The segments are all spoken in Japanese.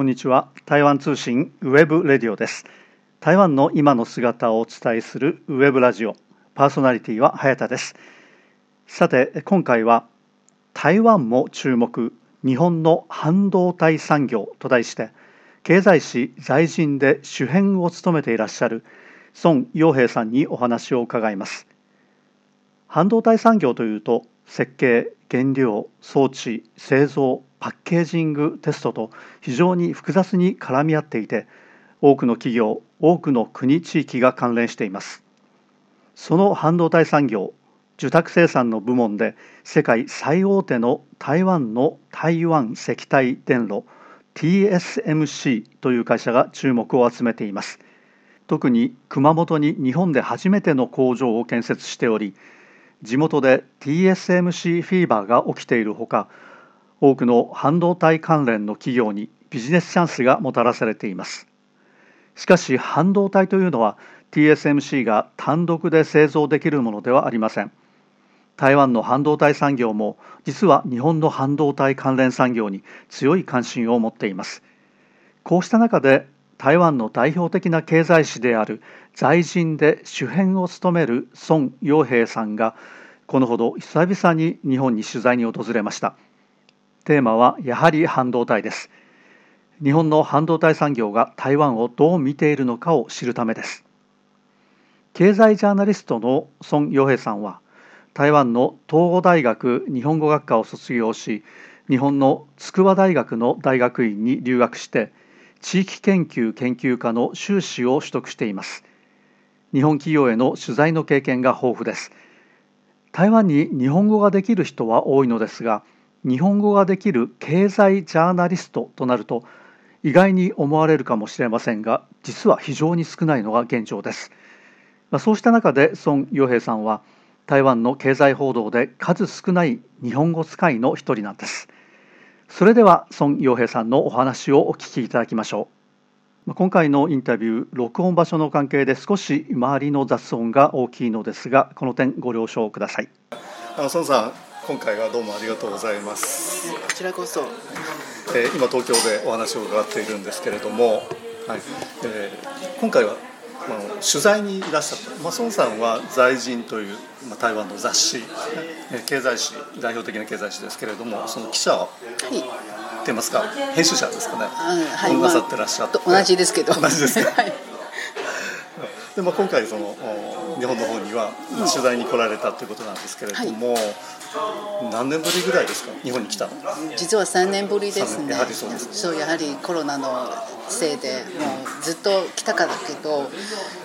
こんにちは。台湾通信ウェブレディオです。台湾の今の姿をお伝えするウェブラジオ。パーソナリティは早田です。さて今回は台湾も注目。日本の半導体産業と題して経済誌財訊で主編を務めていらっしゃる孫蓉萍さんにお話を伺います。半導体産業というと設計原料装置製造パッケージングテストと非常に複雑に絡み合っていて多くの企業多くの国地域が関連しています。その半導体産業受託生産の部門で世界最大手の台湾の台湾石体電路 TSMC という会社が注目を集めています。特に熊本に日本で初めての工場を建設しており地元で TSMC フィーバーが起きているほか多くの半導体関連の企業にビジネスチャンスがもたらされています。しかし半導体というのは TSMC が単独で製造できるものではありません。台湾の半導体産業も実は日本の半導体関連産業に強い関心を持っています。こうした中で台湾の代表的な経済誌である在人で主編を務める孫陽平さんがこのほど久々に日本に取材に訪れました。テーマはやはり半導体です。日本の半導体産業が台湾をどう見ているのかを知るためです。経済ジャーナリストの孫陽平さんは台湾の東郷大学日本語学科を卒業し日本の筑波大学の大学院に留学して地域研究研究科の修士を取得しています。日本企業への取材の経験が豊富です。台湾に日本語ができる人は多いのですが日本語ができる経済ジャーナリストとなると意外に思われるかもしれませんが実は非常に少ないのが現状です。そうした中で孫陽平さんは台湾の経済報道で数少ない日本語使いの一人なんです。それでは孫陽平さんのお話をお聞きいただきましょう。今回のインタビュー録音場所の関係で少し周りの雑音が大きいのですがこの点ご了承ください。あの孫さん今回はどうもありがとうございます。こちらこそ、えー、今東京でお話を伺っているんですけれども、はい。えー、今回はまあ、取材にいらっしゃった、まあ、孫さんは「在人」という、まあ、台湾の雑誌、経済誌代表的な経済誌ですけれどもその記者を、ってますか？編集者ですかね、はい、なさってらっしゃって、同じですけど。同じですか、はい。でまあ、今回その日本の方には取材に来られたということなんですけれども、はい、何年ぶりぐらいですか？日本に来たの？実は3年ぶりですね。やはりそうです、ね、そうやはりコロナのせいでもうずっと来たかだけど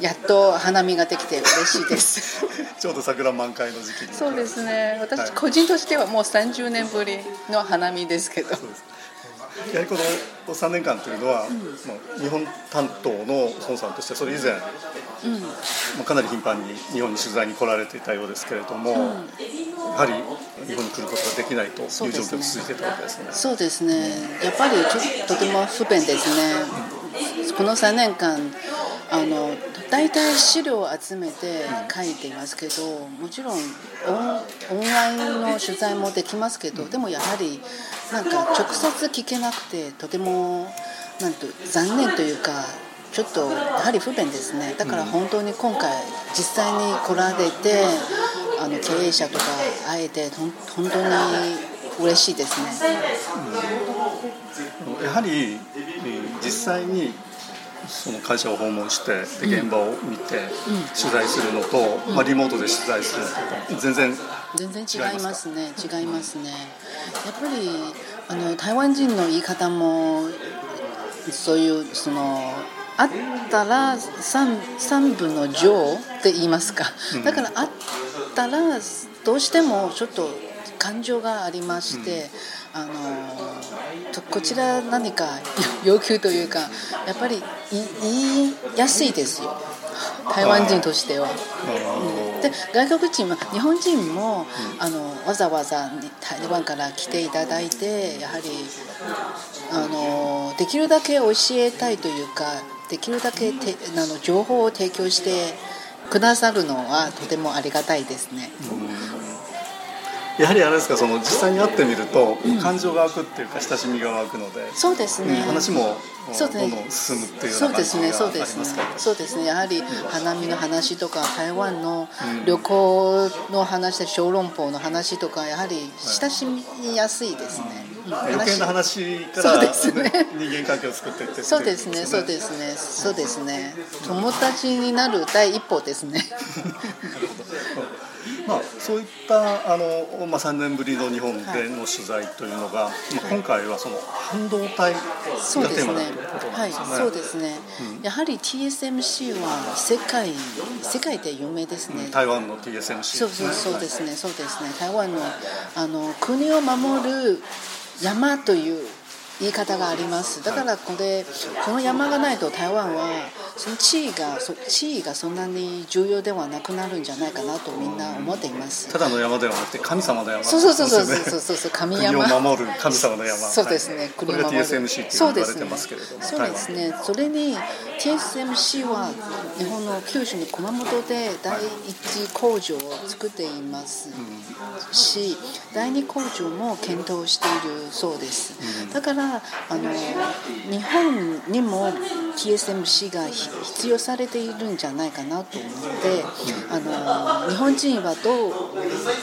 やっと花見ができて嬉しいです。ちょうど桜満開の時期に。そうですね。私個人としてはもう30年ぶりの花見ですけど、やはりこの3年間というのは、うん、日本担当の孫さんとしてそれ以前、うん、まあ、かなり頻繁に日本に取材に来られていたようですけれども、うん、やはり日本に来ることができないという状況が続いてたわけですね。そうですねやっぱりちょとても不便ですね。この3年間あの大体資料を集めて書いていますけどもちろんオンラインの取材もできますけどでもやはりなんか直接聞けなくてとてもなんと残念というかちょっとやはり不便ですね。だから本当に今回実際に来られてあの経営者とか会えて本当に嬉しいですね、うん、やはり実際にその会社を訪問してで現場を見て取材するのと、まあ、リモートで取材するのと全然全然違いますね。違いますね。やっぱりあの台湾人の言い方もそういうそのあったら 3, 3分の乗って言いますか。だからあったらどうしてもちょっと感情がありまして、あのこちら何か要求というかやっぱり言いやすいですよ。台湾人としては。で外国人は日本人も、あのわざわざ台湾から来ていただいてやはりあのできるだけ教えたいというかできるだけてあの情報を提供してくださるのはとてもありがたいですね。やはりあれですかその実際に会ってみると、感情が湧くっていうか親しみが湧くのでそうですね、話もそうですね。そうですね、そうですね。そうですね、やはり花見の話とか、台湾の旅行の話で小籠包の話とか、やはり親しみやすいですね。うん。余計な話かそうら、ですね。人間関係を作っていってそうですね、そうすですね、そうですね。友達になる第一歩ですね。まあ、そういったあの、まあ、3年ぶりの日本での取材というのが、まあ、今回はその半導体がテーマだということ。ですよね。そうですね。やはり TSMC は世界世界で有名ですね。台湾の TSMC そうそうそうですね、そうですね。台湾のあの国を守る山という言い方があります。だからこれこの山がないと台湾はその地位がそ地位がそんなに重要ではなくなるんじゃないかなとみんな思っています。ただの山ではなくて神様の山そうそうそうそうそうそうそう神国山。を守る神様の山そうですね、これが TSMC って言われてますけれどもそうですね、それに TSMC は日本の九州の熊本で第一工場を作っていますし、第二工場も検討しているそうです。だからあの日本にも TSMC がひ必要されているんじゃないかなと思って、あの日本人はどう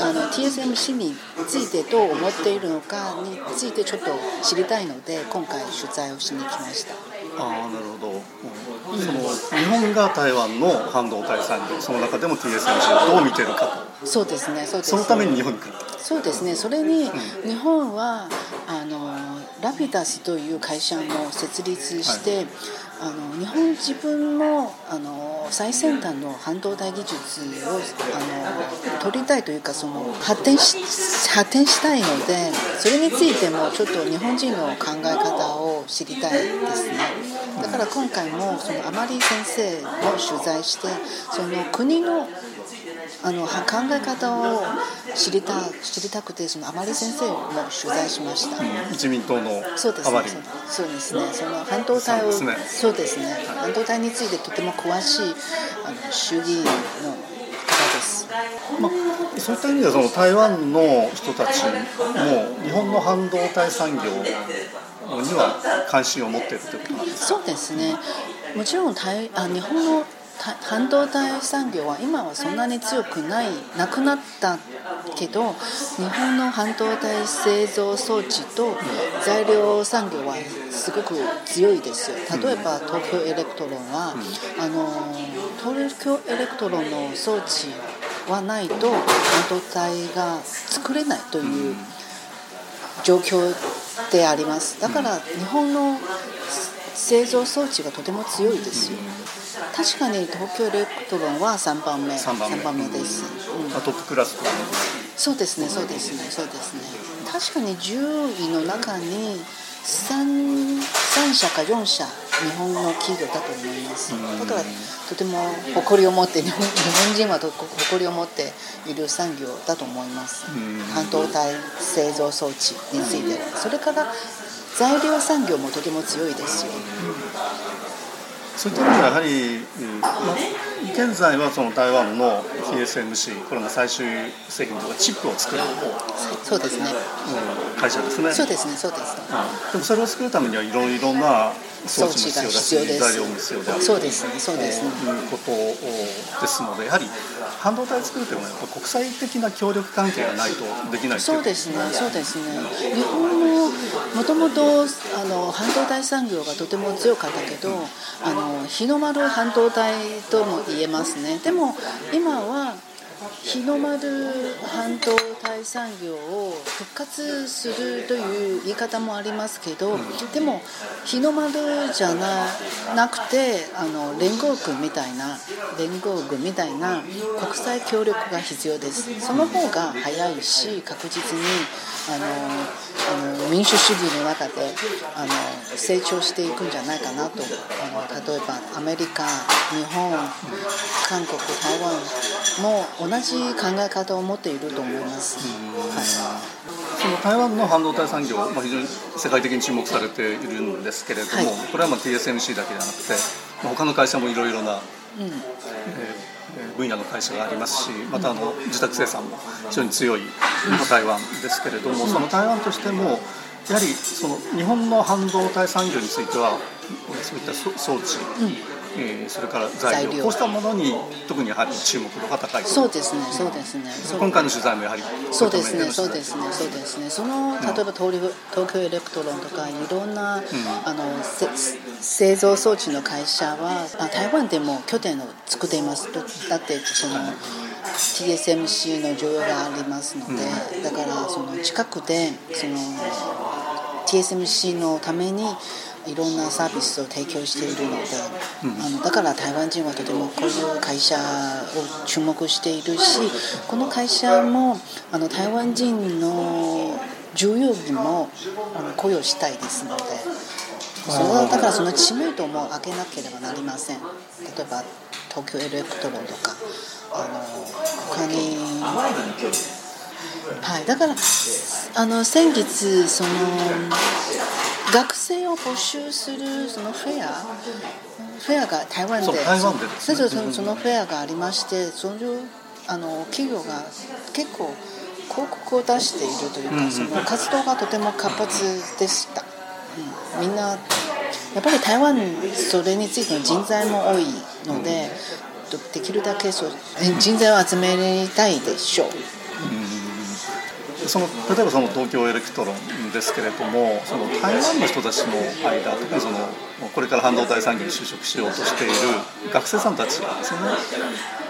あの TSMC についてどう思っているのかについてちょっと知りたいので今回取材をしに来ました。ああなるほど、うん。その日本が台湾の半導体産業その中でも TSMC をどう見てるかそうですね、そうですそのために日本に来る。そうですね、それに日本はあのラピダスという会社も設立して、あの日本自分もあの最先端の半導体技術をあの取りたいというかその発展し発展したいのでそれについてもちょっと日本人の考え方を知りたいですね。だから今回もそのあまり先生を取材してその国のあのは考え方を知りた知りたくてその甘利先生も取材しました、自民党のそうですね。そうですね。その半導体をそうですね。半導体についてとても詳しいあの衆議院の方です。まあ、そういった意味ではその台湾の人たちも日本の半導体産業には関心を持っているということなんですか？そうですね。もちろん台あ日本のた半導体産業は今はそんなに強くないなくなったけど日本の半導体製造装置と材料産業はすごく強いですよ。例えば東京エレクトロンは、あの東京エレクトロンの装置はないと半導体が作れないという状況であります。だから日本の製造装置がとても強いですよ確かに東京エレクトロンは3番目。3番目です、うん。まあトップクラス。というそうですねそうですねそうですね。確かに10位の中に 3, 3社か4社日本の企業だと思います。だからとても誇りを持って日本人はと誇りを持っている産業だと思います。半導体製造装置について。はそれから材料産業もとても強いですよそういった意味ではやはり、うんまあ、現在はその台湾の TSMC これも最終製品とかチップを作る、そうですね。うん会社ですね。そうですねそうです。うん。でもそれを作るためにはいろいろな装置が必要です。材料も必要であるそうですねそうですね。ということですのでやはり半導体作るというのはやっぱ国際的な協力関係がないとできないそうですね、そうですね。日本のもともとあの半導体産業がとても強かったけど、あの日の丸半導体とも言えますね。でも今は日の丸半島大産業を復活するという言い方もありますけど、でも日の丸じゃななくてあの連合軍みたいな連合軍みたいな国際協力が必要です。その方が早いし確実にあのあの民主主義の中であの成長していくんじゃないかなとあの例えばアメリカ日本韓国台湾も同じ考え方を持っていると思います、はい。その台湾の半導体産業、まあ、非常に世界的に注目されているんですけれども、はい。これはまあ TSMC だけじゃなくて、まあ他の会社もいろいろな、うん。えー分野の会社がありますしまたあの受託生産も非常に強い台湾ですけれどもその台湾としてもやはりその日本の半導体産業についてはそういった装置、えー、それから材料。こうしたものに特にやはり注目度が高いそうですねそうですね。今回の取材もやはりそうですねそうですねそうですね。その例えば東京エレクトロンとかいろんな、うん、あの製造装置の会社は台湾でも拠点を作っています。だってその、TSMC の需要がありますので、うん、だからその近くでその TSMC のためにいろんなサービスを提供しているので、うん、あのだから台湾人はとてもこういう会社を注目しているしこの会社もあの台湾人の従業員もあの雇用したいですのでそれはだからその知名度も上げなければなりません。例えば東京エレクトロンとかあの他にはいだからあの先月その学生を募集するそのフェアフェアが台湾で、そのフェアがありましてそういうあの企業が結構広告を出しているというか、その活動がとても活発でした、うん、みんなやっぱり台湾それについての人材も多いので、うん、できるだけそう人材を集めたいでしょう、その例えばその東京エレクトロンですけれどもその台湾の人たちの間特にそのこれから半導体産業に就職しようとしている学生さんたちですね。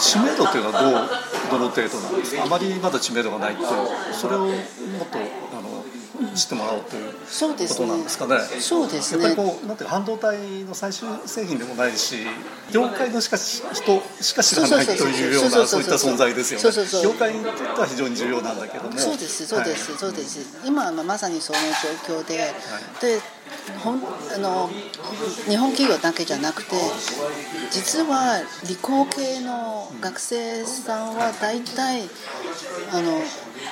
知名度というのはどうどの程度なんですか？あまりまだ知名度がないとそれをもっとあの知ってもらおうということなんですかね？そうですね。やっぱりこうなんていう半導体の最終製品でもないし、業界のしかし人しか知らないというようなそういった存在ですよね。業界にとっては非常に重要なんだけども。そうですそうです、そうです。今まさにその状況で、はい、で本あの日本企業だけじゃなくて実は理工系の学生さんは大体あの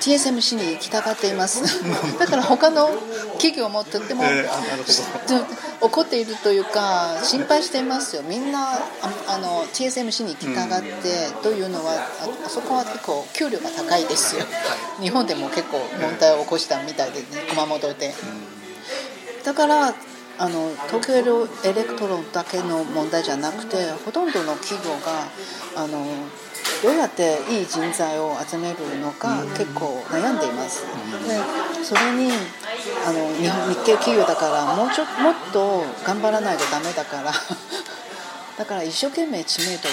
TSMC に行きたがっています。だから他の企業もとっても、えー、怒っているというか心配していますよ。みんなああの TSMC に行きたがって、というのはあそこは結構給料が高いですよ。日本でも結構問題を起こしたみたいでね熊本で。だからあの東京エレクトロンだけの問題じゃなくてほとんどの企業があのどうやっていい人材を集めるのか結構悩んでいます。でそれにあの日本日系企業だからもうちょもっと頑張らないとダメだから だから一生懸命知名度を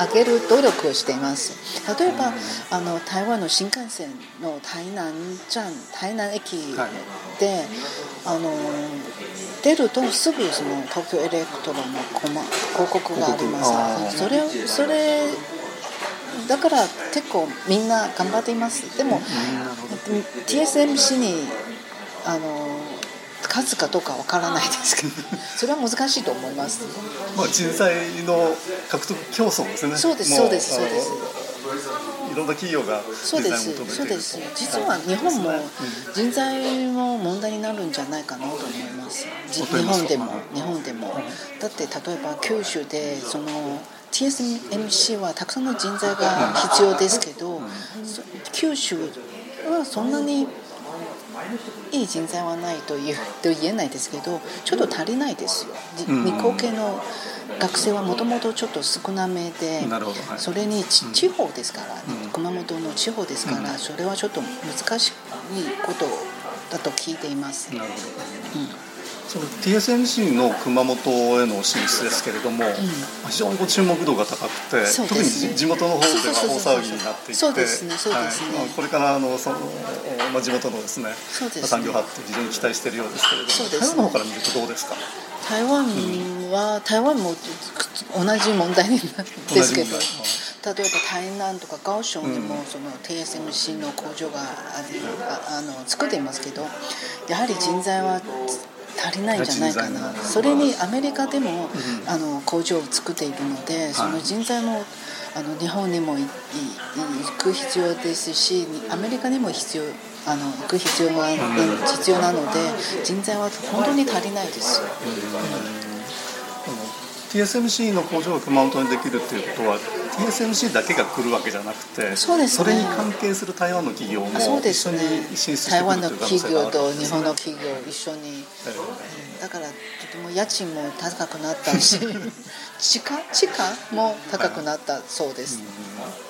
上げる努力をしています。例えばあの台湾の新幹線の台南站台南駅で、はい、あの出るとすぐその東京エレクトロの広告があります。それそれだから結構みんな頑張っています。でも TSMC にあの数かどうかわからないですけど。それは難しいと思います。まあ人材の獲得競争ですね。そうですそうですそうです。いろんな企業がそうですそうです。実は日本も人材も問題になるんじゃないかなと思います。日本でも日本でも。だって例えば九州でその TSMC はたくさんの人材が必要ですけど九州はそんなにいい人材はないというと言えないですけどちょっと足りないですよ、理工系の学生はもともとちょっと少なめで、それに地方ですから、熊本の地方ですから、それはちょっと難しいことだと聞いています。なるほど、うんその TSMC の熊本への進出ですけれども、うん、非常にご注目度が高くて、ね、特に地元の方では大騒ぎになっていてねこれからあのその、まあ、地元のですね産業発展非常に期待しているようですけれども、ね、台湾の方から見るとどうですか？台湾は、うん、台湾も同じ問題ですけど。例えば台南とか高雄にもその TSMC の工場がああの作っていますけどやはり人材は足りないんじゃないかな。それにアメリカでも、あの工場を作っているのでその人材もあの日本にも行く必要ですしアメリカにも必要あの行く必要が必要なので人材は本当に足りないです。うん。TSMC の工場が熊本にできるっていうことは TSMC だけが来るわけじゃゃなくてそうです、ね、それに関係する台湾の企業も一緒に進出してくる台湾の企業と日本の企業一緒に、だからとても家賃も高くなったし 地価？地価も高くなったそうです、はい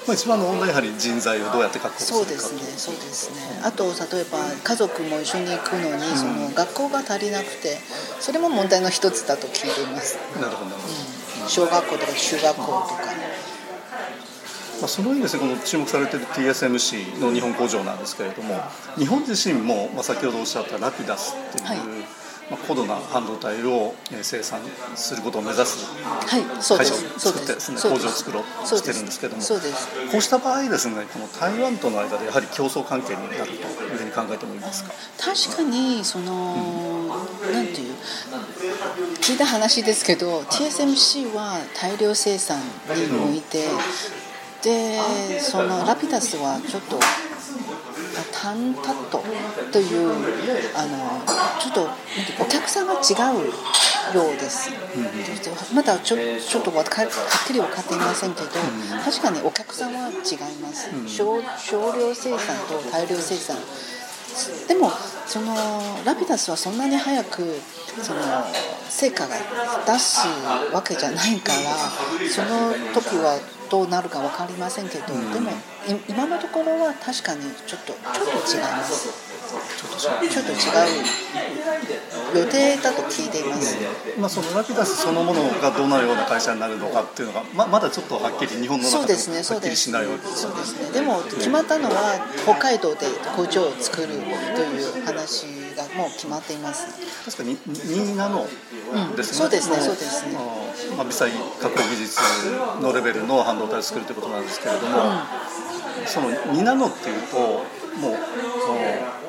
まあ、一番の問題はやはり人材をどうやって確保するかそうですね。そうですね。あと例えば家族も一緒に行くのに、その学校が足りなくてそれも問題の一つだと聞いています。なるほど、うん、小学校とか中学校とか、まあ、その意味ですねこの注目されている TSMC の日本工場なんですけれども日本自身も、まあ、先ほどおっしゃったラピダスっていう、はい。まあ、高度な半導体を生産することを目指す会社を作ってですね、工場を作ろうとしてるんですけどもこうした場合ですねこの台湾との間でやはり競争関係になるというふうに考えてもいいですか？確かにその、うん、なんていう聞いた話ですけど TSMC は大量生産において、でそのラピダスはちょっとタンタットというあのちょっとお客さんが違うようです、うん、まだちょちょっとはっきり分かっていませんけど、うん、確かにお客さんは違います、うん、少少量生産と大量生産。でもそのラピダスはそんなに早くその成果が出すわけじゃないからその時はどうなるか分かりませんけど、うん、でも今のところは確かにちょっとちょっと違います。ちょっと違う。予定だと聞いています、まあ、そのラピダスそのものがどのような会社になるのかっていうのがままだちょっとはっきり日本の中ではっきりしないわけですそうですね。でも決まったのは北海道で工場を作るという話がもう決まっています確かに2ナノですね、うん、そうですねそうですね。まあ、微細加工技術のレベルの半導体を作るということなんですけれども、うん、その2ナノっていうともう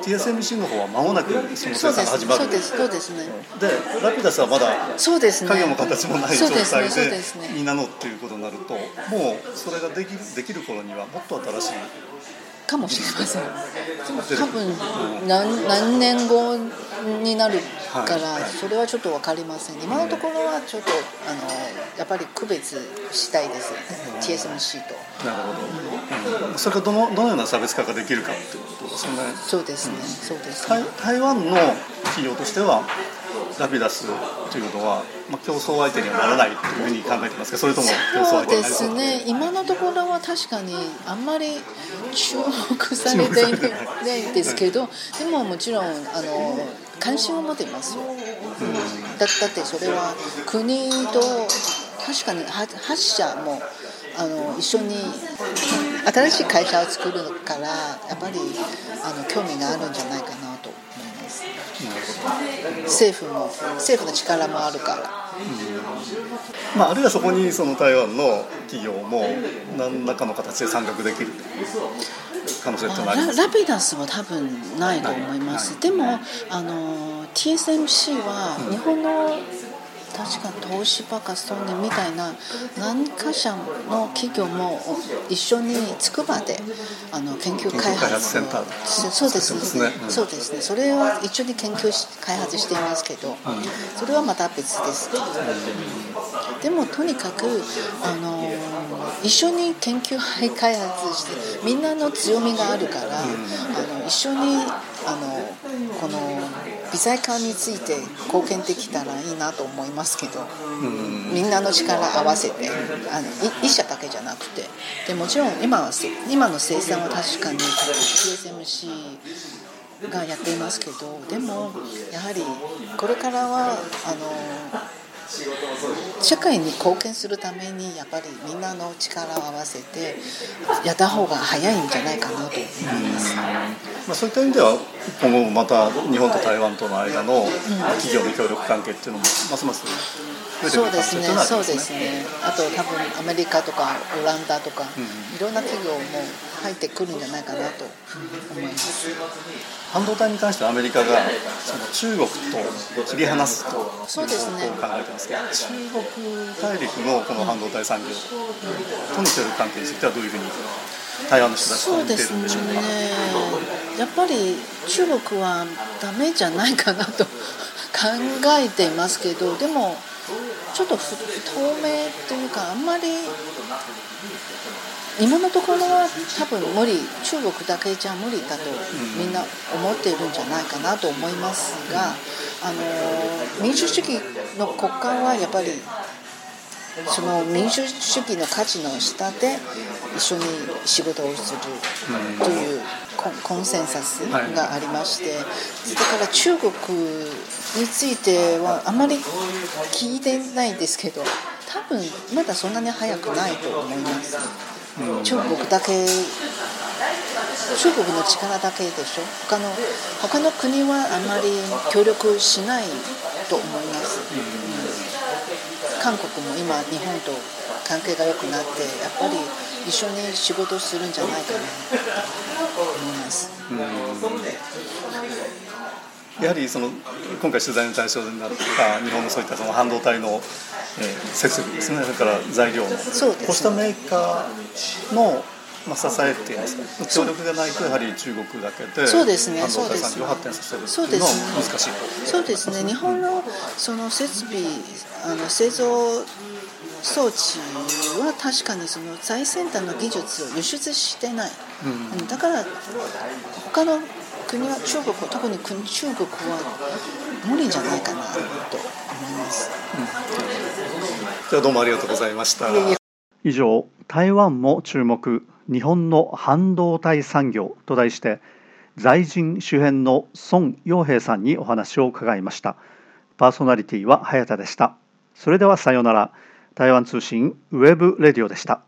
TSMC の方は間もなくその生産が始まる。そうですそうですね。でラピダスはまだそうですね。影も形もない状態で2ナノっていうことになるともうそれができるできる頃にはもっと新しいかもしれません。多分何何年後になるからそれはちょっと分かりません。今のところはちょっとあのやっぱり区別したいです。TSMC と。なるほど、うん、それがどのどのような差別化ができるかっていうことですねそうですね、そうですね。台湾の企業としてはラピダスというのは、まあ、競争相手にはならないというふうに考えてますか？それとも競争相手になるそう？ですね。今のところは確かにあんまり注目されていないですけどでももちろんあの関心を持っていますよ、うん、だだってそれは国と確かに8社もあの一緒に新しい会社を作るからやっぱりあの興味があるんじゃないかな政府も政府の力もあるから、うん、まあ、あるいはそこにその台湾の企業も何らかの形で参画できる。可能性ってありますラピダスは多分ないと思います、でもあの TSMC は日本の確か東芝かソニーみたいな何かしらの企業も一緒に筑波であの研究開発そうです。ね、うん、そうですね。それは一緒に研究し開発していますけど、うん、それはまた別です、うん、でもとにかくあの一緒に研究開発してみんなの強みがあるから、あの一緒にあのこの微細化について貢献できたらいいなと思いますけど、みんなの力合わせてあの一社だけじゃなくてでもちろん今は今の生産は確かに TSMC がやっていますけどでもやはりこれからはあの社会に貢献するためにやっぱりみんなの力を合わせてやった方が早いんじゃないかなと思います。まあ、そういった意味では今後また日本と台湾との間の企業の協力関係っていうのもますますそうですね、そうですね。あと多分アメリカとかオランダとか、うん、いろんな企業も入ってくるんじゃないかなと思います。半導体に関してはアメリカがその中国と切り離すという方向を考えてますけど、ね、中国大陸のこの半導体産業との協力関係についてはどういうふうに台湾の人たちは見てるんでしょうか？ね、やっぱり中国はダメじゃないかなと 考えていますけど、でもちょっと不透明というかあんまり今のところは多分無理中国だけじゃ無理だとみんな思っているんじゃないかなと思いますが、あの民主主義の国家はやっぱりその民主主義の価値の下で一緒に仕事をするというコンセンサスがありまして、だから中国についてはあまり聞いてないんですけど多分まだそんなに早くないと思います。中国だけ中国の力だけでしょ？他の他の国はあまり協力しないと思います、うん、韓国も今日本と関係が良くなってやっぱり一緒に仕事するんじゃないかなと思います、やはりその今回取材の対象になった日本のそういったその半導体のえー、設備ですね。それから材料のね、こうしたメーカーのまあ、支えっていうんですか。協力がないとやはり中国だけでそうですね。半導体産業を発展させるっていうのは難しいそうですね。日本のその設備あの製造装置は確かにその最先端の技術を輸出してない、うん、だから他の国は中国特に国中国は無理じゃないかなと思います、うん、じゃあどうもありがとうございました。以上台湾も注目日本の半導体産業と題して財訊主編の孫蓉萍さんにお話を伺いました。パーソナリティは早田でした。それではさようなら。台湾通信ウェブレディオでした。